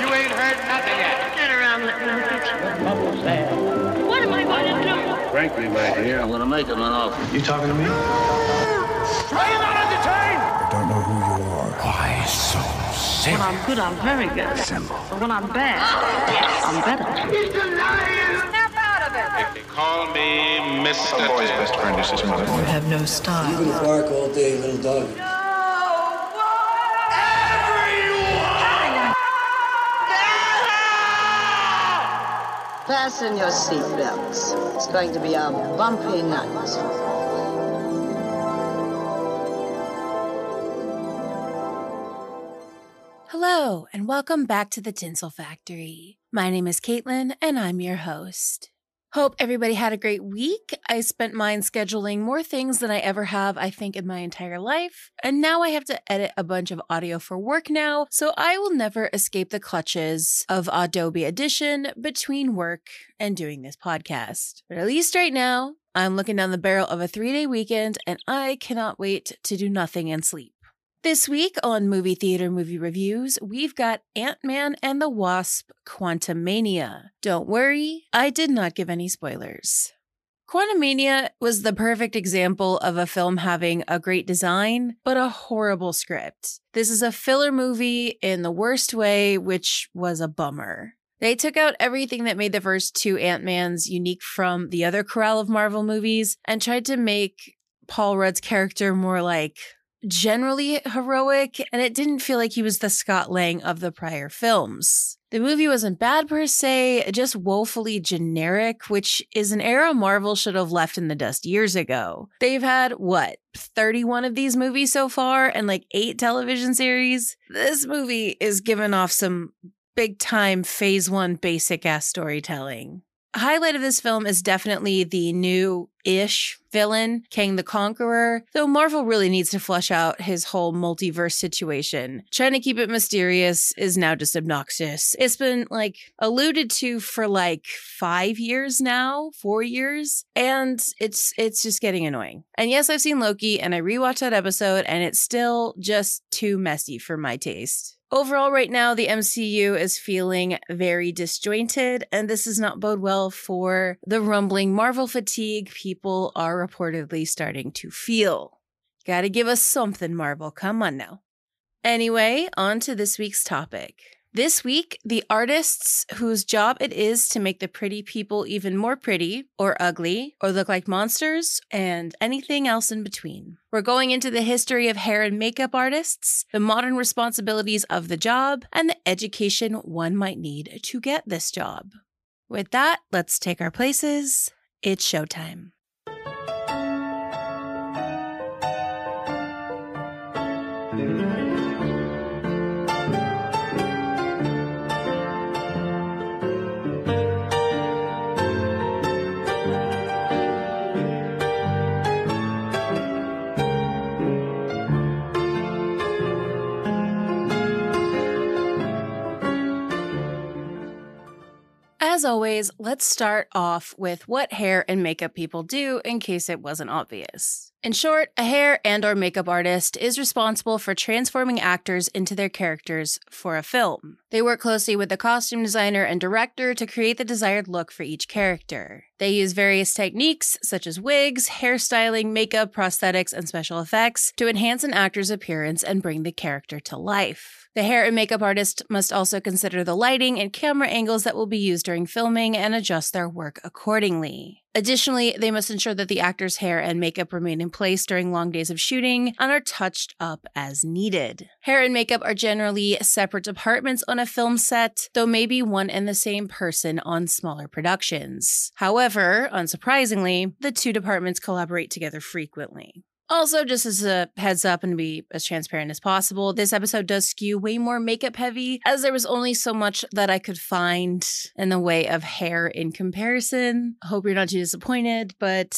You ain't heard nothing yet. Get around, let me get you. Bubbles there. What am I going to do? Frankly, my dear, I'm gonna make him an offer. You talking to me? Are you not entertained? I don't know who you are. Why so simple. When I'm good, I'm very good. Simple. But when I'm bad, I'm better. He's denying! Snap out of it! If they call me Mr. A boy's best friend is his mother. You have no style. gonna bark all day, little dog. Fasten your seatbelts. It's going to be a bumpy night. Hello, and welcome back to the Tinsel Factory. My name is Caitlin, and I'm your host. Hope everybody had a great week. I spent mine scheduling more things than I ever have, I think, in my entire life. And now I have to edit a bunch of audio for work now, so I will never escape the clutches of Adobe Audition between work and doing this podcast. But at least right now, I'm looking down the barrel of a three day weekend, and I cannot wait to do nothing and sleep. This week on Movie Theater Movie Reviews, we've got Ant Man and the Wasp Quantumania. Don't worry, I did not give any spoilers. Quantumania was the perfect example of a film having a great design, but a horrible script. This is a filler movie in the worst way, which was a bummer. They took out everything that made the first two Ant-Mans unique from the other corral of Marvel movies and tried to make Paul Rudd's character more like generally heroic, and it didn't feel like he was the Scott Lang of the prior films. The movie wasn't bad per se, just woefully generic, which is an era Marvel should have left in the dust years ago. They've had, what, 31 of these movies so far and like eight television series? This movie is giving off some big time phase one basic ass storytelling. Highlight of this film is definitely the new ish villain, Kang the Conqueror, though Marvel really needs to flesh out his whole multiverse situation. Trying to keep it mysterious is now just obnoxious. It's been like alluded to for like five years now, four years, and it's it's just getting annoying. And yes, I've seen Loki and I rewatched that episode, and it's still just too messy for my taste. Overall, right now, the MCU is feeling very disjointed, and this does not bode well for the rumbling Marvel fatigue people are reportedly starting to feel. Gotta give us something, Marvel. Come on now. Anyway, on to this week's topic. This week, the artists whose job it is to make the pretty people even more pretty, or ugly, or look like monsters, and anything else in between. We're going into the history of hair and makeup artists, the modern responsibilities of the job, and the education one might need to get this job. With that, let's take our places. It's showtime. As always, let's start off with what hair and makeup people do in case it wasn't obvious. In short, a hair and or makeup artist is responsible for transforming actors into their characters for a film. They work closely with the costume designer and director to create the desired look for each character. They use various techniques such as wigs, hairstyling, makeup, prosthetics, and special effects to enhance an actor's appearance and bring the character to life. The hair and makeup artist must also consider the lighting and camera angles that will be used during filming and adjust their work accordingly. Additionally, they must ensure that the actor's hair and makeup remain in place during long days of shooting and are touched up as needed. Hair and makeup are generally separate departments on a film set, though maybe one and the same person on smaller productions. However, unsurprisingly, the two departments collaborate together frequently. Also, just as a heads up and to be as transparent as possible, this episode does skew way more makeup heavy, as there was only so much that I could find in the way of hair in comparison. Hope you're not too disappointed, but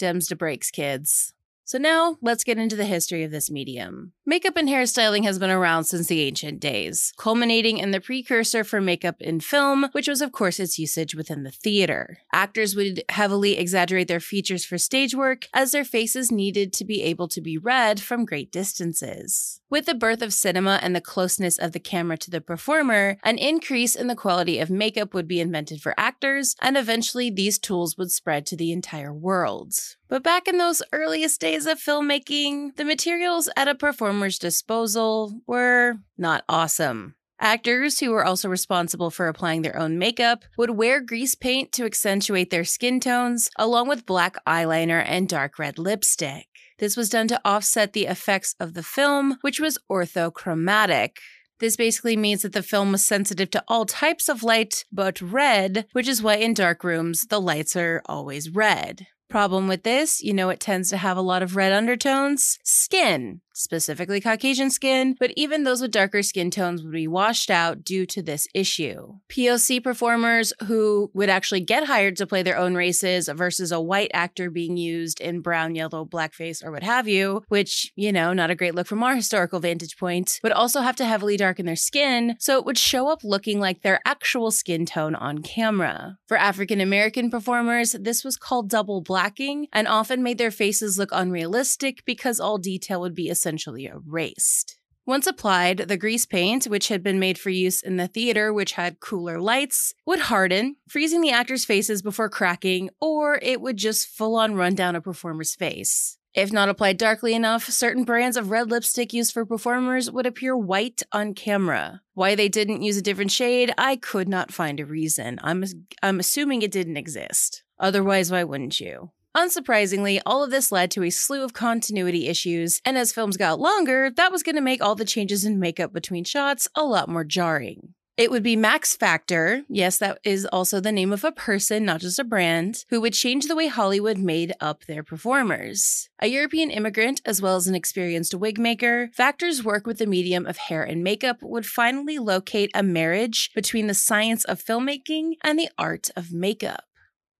Dems to breaks, kids. So now let's get into the history of this medium. Makeup and hairstyling has been around since the ancient days, culminating in the precursor for makeup in film, which was, of course, its usage within the theater. Actors would heavily exaggerate their features for stage work, as their faces needed to be able to be read from great distances. With the birth of cinema and the closeness of the camera to the performer, an increase in the quality of makeup would be invented for actors, and eventually these tools would spread to the entire world. But back in those earliest days of filmmaking, the materials at a performer's disposal were not awesome. Actors, who were also responsible for applying their own makeup, would wear grease paint to accentuate their skin tones, along with black eyeliner and dark red lipstick. This was done to offset the effects of the film, which was orthochromatic. This basically means that the film was sensitive to all types of light but red, which is why in dark rooms the lights are always red. Problem with this, you know, it tends to have a lot of red undertones. Skin specifically Caucasian skin, but even those with darker skin tones would be washed out due to this issue. POC performers who would actually get hired to play their own races versus a white actor being used in brown, yellow, blackface, or what have you, which, you know, not a great look from our historical vantage point, would also have to heavily darken their skin so it would show up looking like their actual skin tone on camera. For African American performers, this was called double blacking and often made their faces look unrealistic because all detail would be essentially erased. Once applied, the grease paint, which had been made for use in the theater, which had cooler lights, would harden, freezing the actors' faces before cracking, or it would just full on run down a performer's face. If not applied darkly enough, certain brands of red lipstick used for performers would appear white on camera. Why they didn't use a different shade, I could not find a reason. I'm, I'm assuming it didn't exist. Otherwise, why wouldn't you? Unsurprisingly, all of this led to a slew of continuity issues, and as films got longer, that was going to make all the changes in makeup between shots a lot more jarring. It would be Max Factor, yes, that is also the name of a person, not just a brand, who would change the way Hollywood made up their performers. A European immigrant, as well as an experienced wig maker, Factor's work with the medium of hair and makeup would finally locate a marriage between the science of filmmaking and the art of makeup.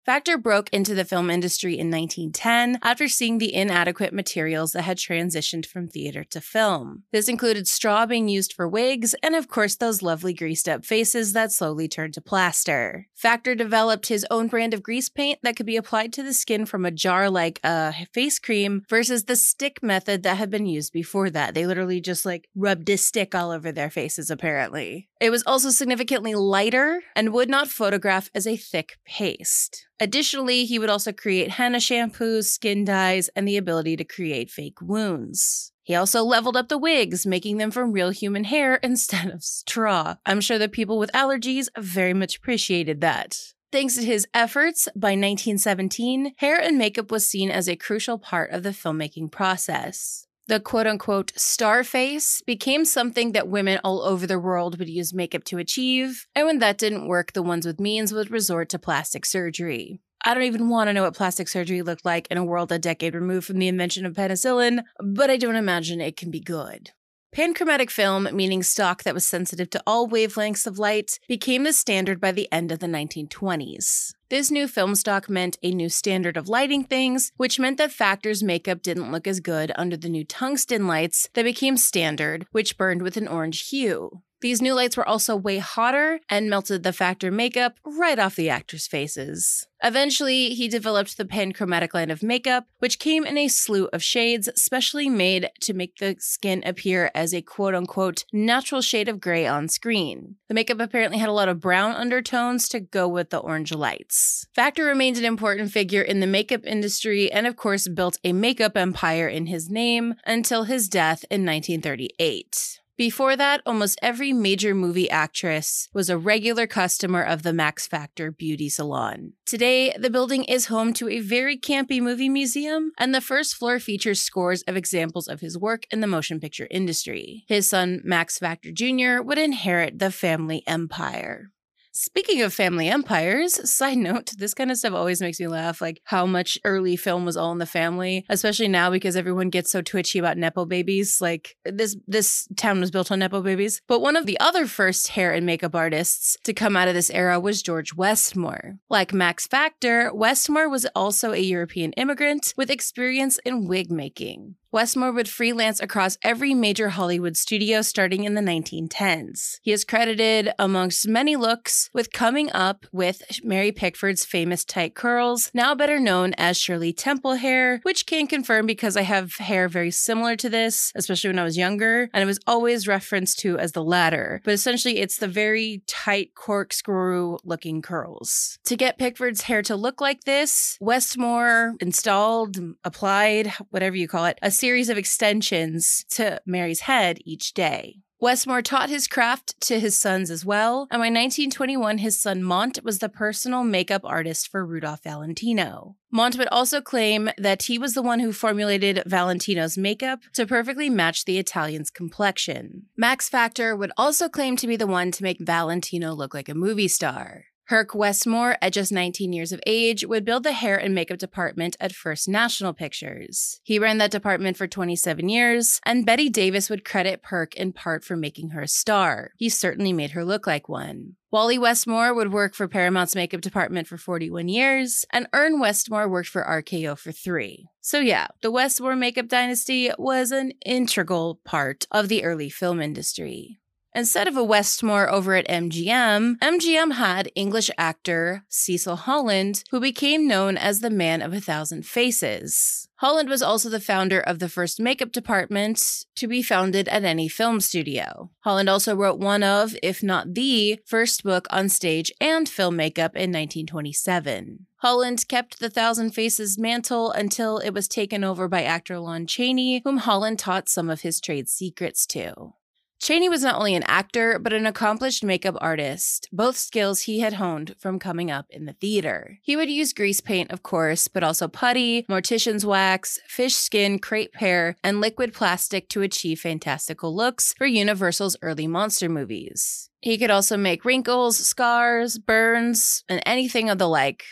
Factor broke into the film industry in 1910 after seeing the inadequate materials that had transitioned from theater to film. This included straw being used for wigs, and of course, those lovely greased up faces that slowly turned to plaster. Factor developed his own brand of grease paint that could be applied to the skin from a jar like a face cream versus the stick method that had been used before that. They literally just like rubbed a stick all over their faces, apparently. It was also significantly lighter and would not photograph as a thick paste. Additionally, he would also create henna shampoos, skin dyes, and the ability to create fake wounds. He also leveled up the wigs, making them from real human hair instead of straw. I'm sure that people with allergies very much appreciated that. Thanks to his efforts, by 1917, hair and makeup was seen as a crucial part of the filmmaking process. The quote unquote star face became something that women all over the world would use makeup to achieve, and when that didn't work, the ones with means would resort to plastic surgery. I don't even want to know what plastic surgery looked like in a world a decade removed from the invention of penicillin, but I don't imagine it can be good. Panchromatic film, meaning stock that was sensitive to all wavelengths of light, became the standard by the end of the 1920s. This new film stock meant a new standard of lighting things, which meant that Factor's makeup didn't look as good under the new tungsten lights that became standard, which burned with an orange hue. These new lights were also way hotter and melted the Factor makeup right off the actors' faces. Eventually, he developed the panchromatic line of makeup, which came in a slew of shades specially made to make the skin appear as a quote unquote natural shade of gray on screen. The makeup apparently had a lot of brown undertones to go with the orange lights. Factor remained an important figure in the makeup industry and, of course, built a makeup empire in his name until his death in 1938. Before that, almost every major movie actress was a regular customer of the Max Factor beauty salon. Today, the building is home to a very campy movie museum, and the first floor features scores of examples of his work in the motion picture industry. His son, Max Factor Jr., would inherit the family empire. Speaking of family empires, side note, this kind of stuff always makes me laugh. Like how much early film was all in the family, especially now because everyone gets so twitchy about nepo babies. Like this, this town was built on nepo babies. But one of the other first hair and makeup artists to come out of this era was George Westmore. Like Max Factor, Westmore was also a European immigrant with experience in wig making. Westmore would freelance across every major Hollywood studio starting in the 1910s. He is credited, amongst many looks, with coming up with Mary Pickford's famous tight curls, now better known as Shirley Temple hair, which can confirm because I have hair very similar to this, especially when I was younger, and it was always referenced to as the latter. But essentially, it's the very tight corkscrew looking curls. To get Pickford's hair to look like this, Westmore installed, applied, whatever you call it, a series of extensions to Mary's head each day. Westmore taught his craft to his sons as well, and by 1921, his son Mont was the personal makeup artist for Rudolph Valentino. Mont would also claim that he was the one who formulated Valentino's makeup to perfectly match the Italian's complexion. Max Factor would also claim to be the one to make Valentino look like a movie star. Perc Westmore, at just 19 years of age, would build the hair and makeup department at First National Pictures. He ran that department for 27 years, and Bette Davis would credit Perc in part for making her a star. He certainly made her look like one. Wally Westmore would work for Paramount's makeup department for 41 years, and Ern Westmore worked for RKO for three. So, yeah, the Westmore makeup dynasty was an integral part of the early film industry. Instead of a Westmore over at MGM, MGM had English actor Cecil Holland, who became known as the Man of a Thousand Faces. Holland was also the founder of the first makeup department to be founded at any film studio. Holland also wrote one of, if not the, first book on stage and film makeup in 1927. Holland kept the Thousand Faces mantle until it was taken over by actor Lon Chaney, whom Holland taught some of his trade secrets to. Chaney was not only an actor, but an accomplished makeup artist, both skills he had honed from coming up in the theater. He would use grease paint, of course, but also putty, mortician's wax, fish skin, crepe hair, and liquid plastic to achieve fantastical looks for Universal's early monster movies. He could also make wrinkles, scars, burns, and anything of the like.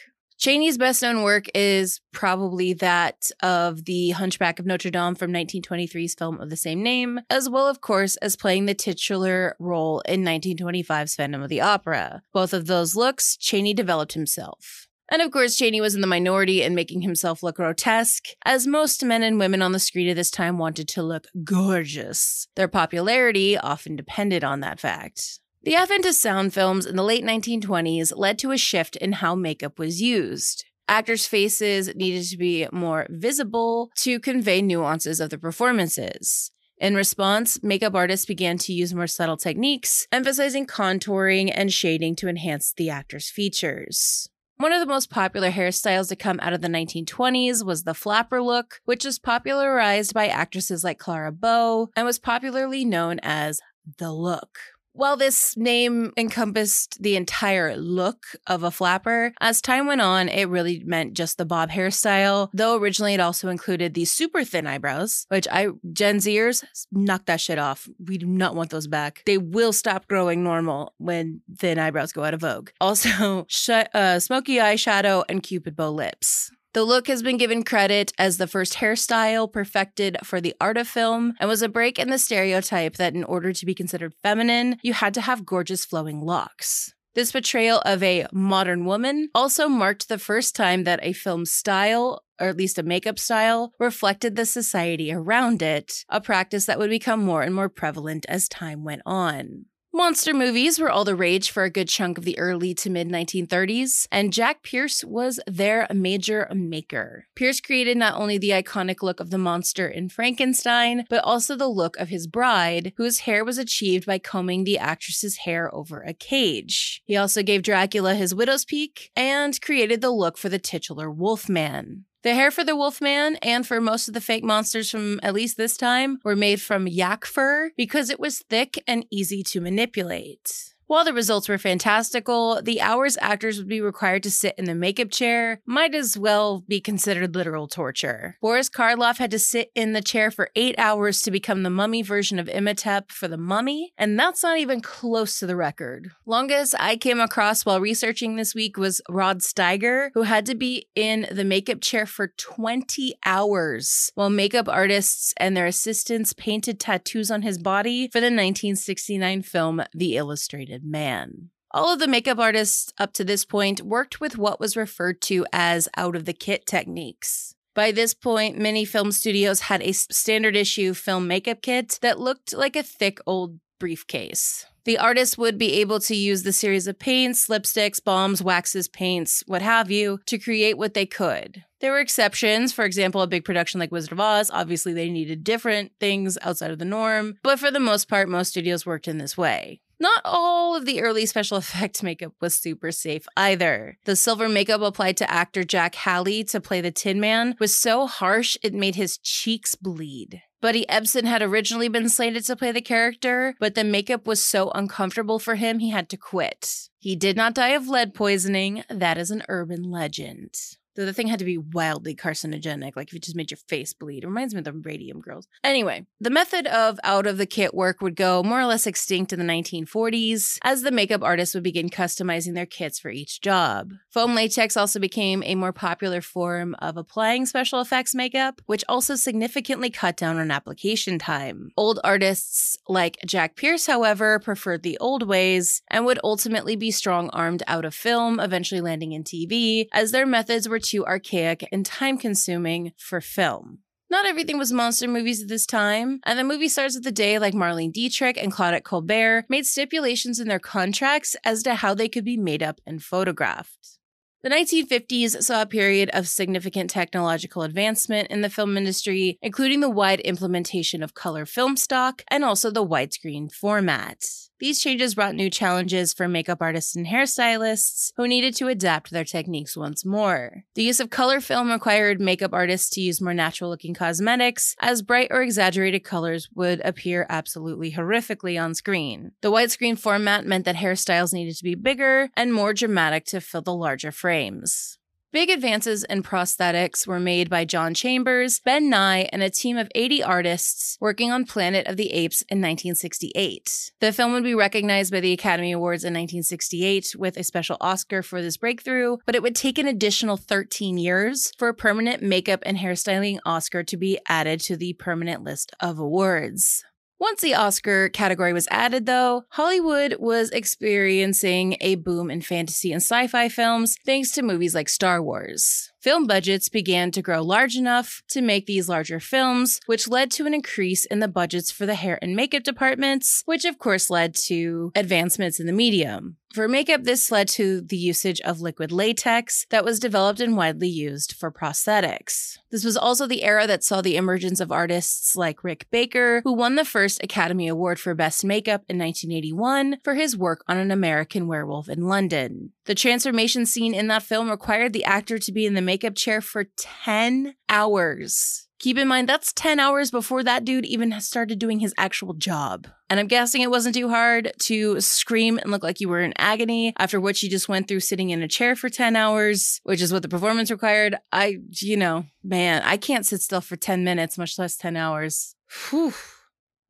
Chaney's best known work is probably that of The Hunchback of Notre Dame from 1923's film of the same name, as well, of course, as playing the titular role in 1925's Phantom of the Opera. Both of those looks, Chaney developed himself. And of course, Chaney was in the minority in making himself look grotesque, as most men and women on the screen at this time wanted to look gorgeous. Their popularity often depended on that fact. The advent of sound films in the late 1920s led to a shift in how makeup was used. Actors' faces needed to be more visible to convey nuances of the performances. In response, makeup artists began to use more subtle techniques, emphasizing contouring and shading to enhance the actor's features. One of the most popular hairstyles to come out of the 1920s was the flapper look, which was popularized by actresses like Clara Bow and was popularly known as the look. While this name encompassed the entire look of a flapper, as time went on, it really meant just the bob hairstyle, though originally it also included the super thin eyebrows, which I, Gen Zers, knock that shit off. We do not want those back. They will stop growing normal when thin eyebrows go out of vogue. Also, sh- uh, smoky eyeshadow and cupid bow lips. The look has been given credit as the first hairstyle perfected for the art of film and was a break in the stereotype that in order to be considered feminine, you had to have gorgeous flowing locks. This portrayal of a modern woman also marked the first time that a film style, or at least a makeup style, reflected the society around it, a practice that would become more and more prevalent as time went on. Monster movies were all the rage for a good chunk of the early to mid 1930s, and Jack Pierce was their major maker. Pierce created not only the iconic look of the monster in Frankenstein, but also the look of his bride, whose hair was achieved by combing the actress's hair over a cage. He also gave Dracula his widow's peak and created the look for the titular Wolfman. The hair for the Wolfman and for most of the fake monsters from at least this time were made from yak fur because it was thick and easy to manipulate. While the results were fantastical, the hours actors would be required to sit in the makeup chair might as well be considered literal torture. Boris Karloff had to sit in the chair for eight hours to become the mummy version of Imhotep for the mummy, and that's not even close to the record. Longest I came across while researching this week was Rod Steiger, who had to be in the makeup chair for 20 hours while makeup artists and their assistants painted tattoos on his body for the 1969 film The Illustrated Man. All of the makeup artists up to this point worked with what was referred to as out of the kit techniques. By this point, many film studios had a standard issue film makeup kit that looked like a thick old briefcase. The artist would be able to use the series of paints, lipsticks, balms, waxes, paints, what have you, to create what they could. There were exceptions. For example, a big production like Wizard of Oz, obviously they needed different things outside of the norm, but for the most part, most studios worked in this way. Not all of the early special effects makeup was super safe either. The silver makeup applied to actor Jack Haley to play the Tin Man was so harsh it made his cheeks bleed. Buddy Ebsen had originally been slated to play the character, but the makeup was so uncomfortable for him he had to quit. He did not die of lead poisoning, that is an urban legend. Though the thing had to be wildly carcinogenic, like if it just made your face bleed. It reminds me of the Radium Girls. Anyway, the method of out of the kit work would go more or less extinct in the 1940s as the makeup artists would begin customizing their kits for each job. Foam latex also became a more popular form of applying special effects makeup, which also significantly cut down on application time. Old artists like Jack Pierce, however, preferred the old ways and would ultimately be strong armed out of film, eventually landing in TV, as their methods were too archaic and time consuming for film. Not everything was monster movies at this time, and the movie stars of the day, like Marlene Dietrich and Claudette Colbert, made stipulations in their contracts as to how they could be made up and photographed. The 1950s saw a period of significant technological advancement in the film industry, including the wide implementation of color film stock and also the widescreen format. These changes brought new challenges for makeup artists and hairstylists who needed to adapt their techniques once more. The use of color film required makeup artists to use more natural looking cosmetics, as bright or exaggerated colors would appear absolutely horrifically on screen. The widescreen format meant that hairstyles needed to be bigger and more dramatic to fill the larger frames. Big advances in prosthetics were made by John Chambers, Ben Nye, and a team of 80 artists working on Planet of the Apes in 1968. The film would be recognized by the Academy Awards in 1968 with a special Oscar for this breakthrough, but it would take an additional 13 years for a permanent makeup and hairstyling Oscar to be added to the permanent list of awards. Once the Oscar category was added, though, Hollywood was experiencing a boom in fantasy and sci fi films thanks to movies like Star Wars. Film budgets began to grow large enough to make these larger films, which led to an increase in the budgets for the hair and makeup departments, which of course led to advancements in the medium. For makeup, this led to the usage of liquid latex that was developed and widely used for prosthetics. This was also the era that saw the emergence of artists like Rick Baker, who won the first Academy Award for Best Makeup in 1981 for his work on An American Werewolf in London. The transformation scene in that film required the actor to be in the makeup chair for 10 hours. Keep in mind, that's 10 hours before that dude even started doing his actual job. And I'm guessing it wasn't too hard to scream and look like you were in agony after what you just went through sitting in a chair for 10 hours, which is what the performance required. I, you know, man, I can't sit still for 10 minutes, much less 10 hours. Whew.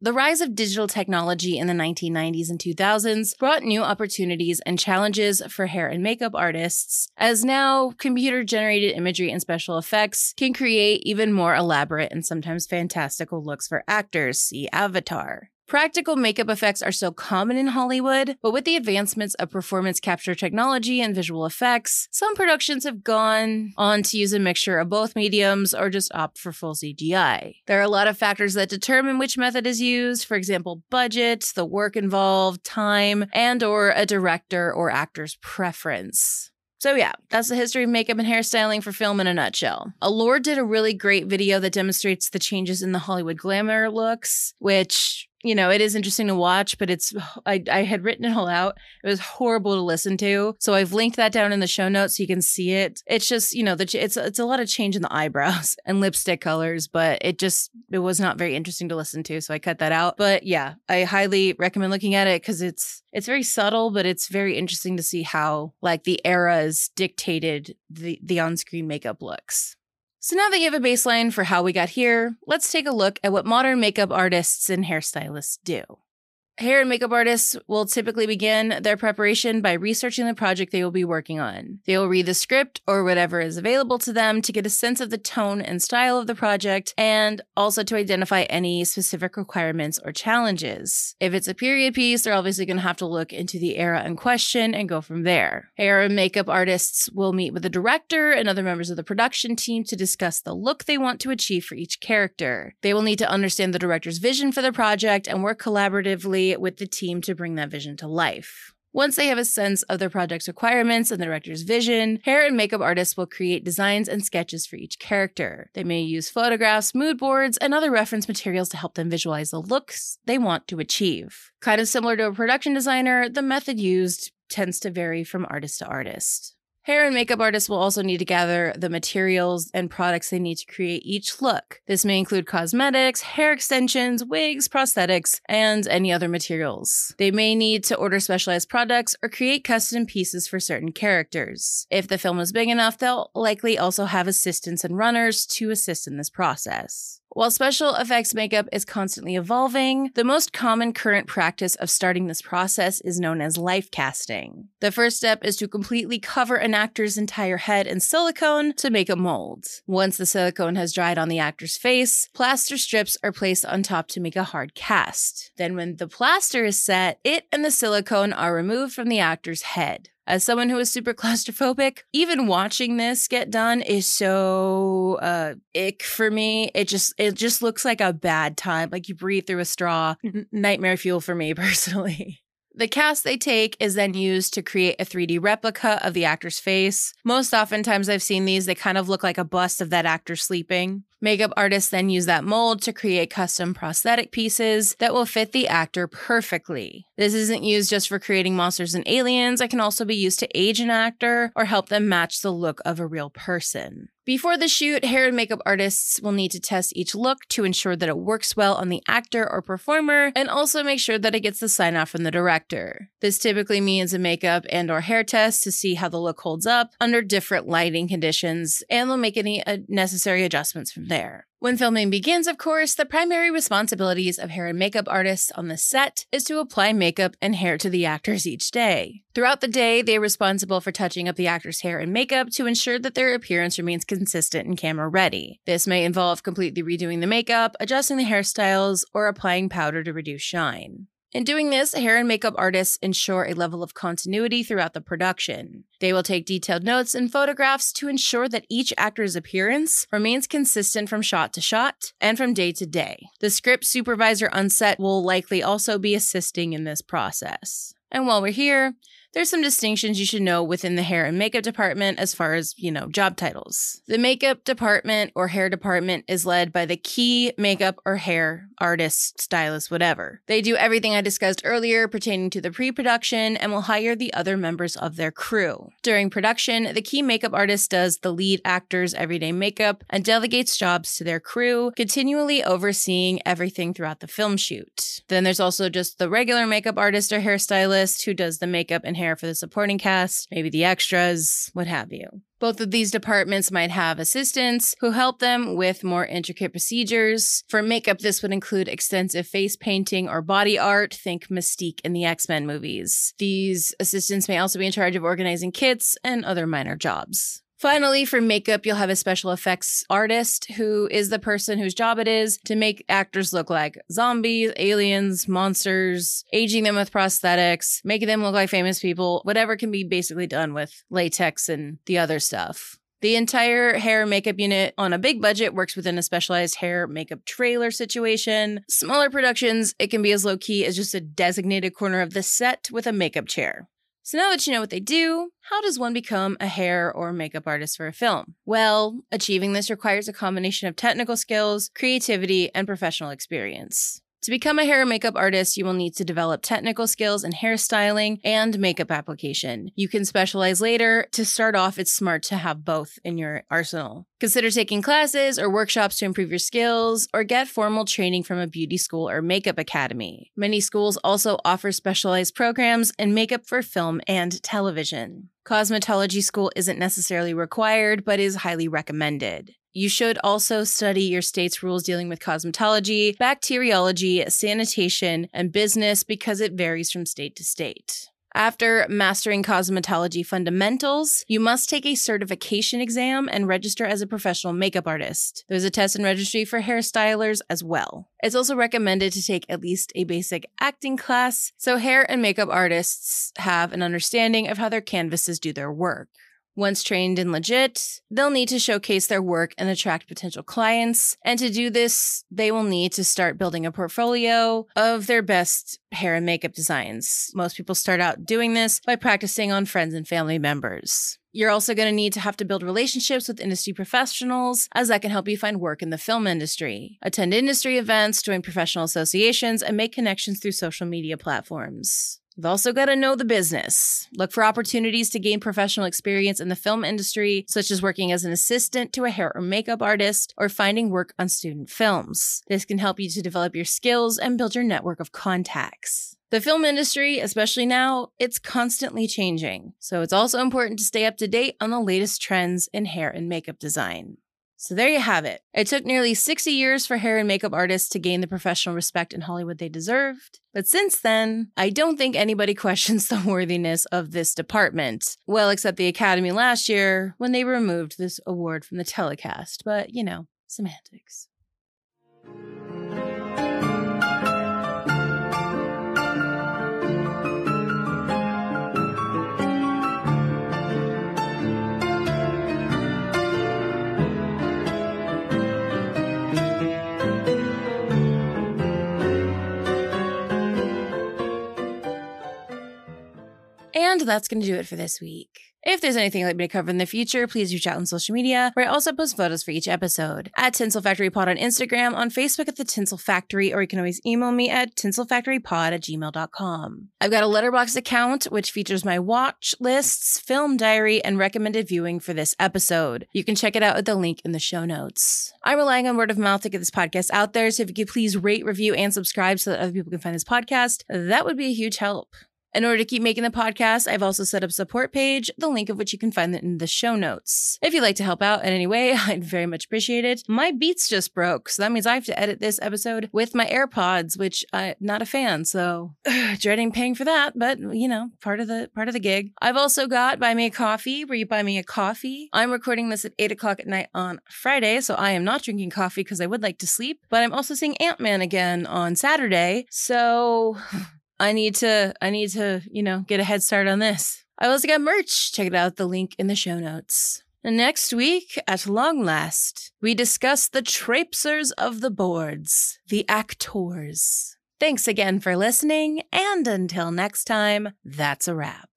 The rise of digital technology in the 1990s and 2000s brought new opportunities and challenges for hair and makeup artists, as now computer generated imagery and special effects can create even more elaborate and sometimes fantastical looks for actors. See Avatar. Practical makeup effects are still common in Hollywood, but with the advancements of performance capture technology and visual effects, some productions have gone on to use a mixture of both mediums or just opt for full CGI. There are a lot of factors that determine which method is used, for example, budget, the work involved, time, and or a director or actor's preference. So yeah, that's the history of makeup and hairstyling for film in a nutshell. Allure did a really great video that demonstrates the changes in the Hollywood glamour looks, which you know, it is interesting to watch, but it's, I, I had written it all out. It was horrible to listen to. So I've linked that down in the show notes so you can see it. It's just, you know, the, it's, it's a lot of change in the eyebrows and lipstick colors, but it just, it was not very interesting to listen to. So I cut that out. But yeah, I highly recommend looking at it because it's, it's very subtle, but it's very interesting to see how like the eras dictated the, the on-screen makeup looks. So now that you have a baseline for how we got here, let's take a look at what modern makeup artists and hairstylists do. Hair and makeup artists will typically begin their preparation by researching the project they will be working on. They will read the script or whatever is available to them to get a sense of the tone and style of the project and also to identify any specific requirements or challenges. If it's a period piece, they're obviously going to have to look into the era in question and go from there. Hair and makeup artists will meet with the director and other members of the production team to discuss the look they want to achieve for each character. They will need to understand the director's vision for the project and work collaboratively with the team to bring that vision to life. Once they have a sense of their project's requirements and the director's vision, hair and makeup artists will create designs and sketches for each character. They may use photographs, mood boards, and other reference materials to help them visualize the looks they want to achieve. Kind of similar to a production designer, the method used tends to vary from artist to artist. Hair and makeup artists will also need to gather the materials and products they need to create each look. This may include cosmetics, hair extensions, wigs, prosthetics, and any other materials. They may need to order specialized products or create custom pieces for certain characters. If the film is big enough, they'll likely also have assistants and runners to assist in this process. While special effects makeup is constantly evolving, the most common current practice of starting this process is known as life casting. The first step is to completely cover an actor's entire head in silicone to make a mold. Once the silicone has dried on the actor's face, plaster strips are placed on top to make a hard cast. Then, when the plaster is set, it and the silicone are removed from the actor's head. As someone who is super claustrophobic, even watching this get done is so uh ick for me. It just it just looks like a bad time. Like you breathe through a straw. Nightmare fuel for me personally. The cast they take is then used to create a 3D replica of the actor's face. Most oftentimes I've seen these, they kind of look like a bust of that actor sleeping. Makeup artists then use that mold to create custom prosthetic pieces that will fit the actor perfectly. This isn't used just for creating monsters and aliens, it can also be used to age an actor or help them match the look of a real person. Before the shoot, hair and makeup artists will need to test each look to ensure that it works well on the actor or performer and also make sure that it gets the sign off from the director. This typically means a makeup and or hair test to see how the look holds up under different lighting conditions and they'll make any uh, necessary adjustments from there. When filming begins, of course, the primary responsibilities of hair and makeup artists on the set is to apply makeup and hair to the actors each day. Throughout the day, they are responsible for touching up the actor's hair and makeup to ensure that their appearance remains consistent and camera ready. This may involve completely redoing the makeup, adjusting the hairstyles, or applying powder to reduce shine. In doing this, hair and makeup artists ensure a level of continuity throughout the production. They will take detailed notes and photographs to ensure that each actor's appearance remains consistent from shot to shot and from day to day. The script supervisor on set will likely also be assisting in this process. And while we're here, there's some distinctions you should know within the hair and makeup department as far as, you know, job titles. The makeup department or hair department is led by the key makeup or hair artist, stylist, whatever. They do everything I discussed earlier pertaining to the pre production and will hire the other members of their crew. During production, the key makeup artist does the lead actor's everyday makeup and delegates jobs to their crew, continually overseeing everything throughout the film shoot. Then there's also just the regular makeup artist or hairstylist who does the makeup and hair for the supporting cast, maybe the extras, what have you. Both of these departments might have assistants who help them with more intricate procedures. For makeup, this would include extensive face painting or body art. Think Mystique in the X Men movies. These assistants may also be in charge of organizing kits and other minor jobs. Finally, for makeup, you'll have a special effects artist who is the person whose job it is to make actors look like zombies, aliens, monsters, aging them with prosthetics, making them look like famous people, whatever can be basically done with latex and the other stuff. The entire hair makeup unit on a big budget works within a specialized hair makeup trailer situation. Smaller productions, it can be as low key as just a designated corner of the set with a makeup chair. So now that you know what they do, how does one become a hair or makeup artist for a film? Well, achieving this requires a combination of technical skills, creativity, and professional experience. To become a hair and makeup artist, you will need to develop technical skills in hairstyling and makeup application. You can specialize later. To start off, it's smart to have both in your arsenal. Consider taking classes or workshops to improve your skills, or get formal training from a beauty school or makeup academy. Many schools also offer specialized programs in makeup for film and television. Cosmetology school isn't necessarily required, but is highly recommended. You should also study your state's rules dealing with cosmetology, bacteriology, sanitation, and business because it varies from state to state. After mastering cosmetology fundamentals, you must take a certification exam and register as a professional makeup artist. There's a test and registry for hairstylers as well. It's also recommended to take at least a basic acting class so hair and makeup artists have an understanding of how their canvases do their work. Once trained and legit, they'll need to showcase their work and attract potential clients. And to do this, they will need to start building a portfolio of their best hair and makeup designs. Most people start out doing this by practicing on friends and family members. You're also going to need to have to build relationships with industry professionals, as that can help you find work in the film industry. Attend industry events, join professional associations, and make connections through social media platforms. You've also got to know the business. Look for opportunities to gain professional experience in the film industry, such as working as an assistant to a hair or makeup artist or finding work on student films. This can help you to develop your skills and build your network of contacts. The film industry, especially now, it's constantly changing. So it's also important to stay up to date on the latest trends in hair and makeup design. So there you have it. It took nearly 60 years for hair and makeup artists to gain the professional respect in Hollywood they deserved. But since then, I don't think anybody questions the worthiness of this department. Well, except the Academy last year when they removed this award from the telecast. But, you know, semantics. That's going to do it for this week. If there's anything you'd like me to cover in the future, please reach out on social media, where I also post photos for each episode. At Tinsel Factory Pod on Instagram, on Facebook at The Tinsel Factory, or you can always email me at tinselfactorypod at gmail.com. I've got a Letterboxd account, which features my watch lists, film diary, and recommended viewing for this episode. You can check it out at the link in the show notes. I'm relying on word of mouth to get this podcast out there, so if you could please rate, review, and subscribe so that other people can find this podcast, that would be a huge help. In order to keep making the podcast, I've also set up a support page, the link of which you can find in the show notes. If you'd like to help out in any way, I'd very much appreciate it. My Beats just broke, so that means I have to edit this episode with my AirPods, which I'm not a fan, so dreading paying for that, but you know, part of the part of the gig. I've also got Buy Me a Coffee, where you buy me a coffee. I'm recording this at 8 o'clock at night on Friday, so I am not drinking coffee because I would like to sleep, but I'm also seeing Ant-Man again on Saturday, so I need to, I need to, you know, get a head start on this. I also got merch. Check it out, the link in the show notes. And next week, at long last, we discuss the traipsers of the boards, the actors. Thanks again for listening, and until next time, that's a wrap.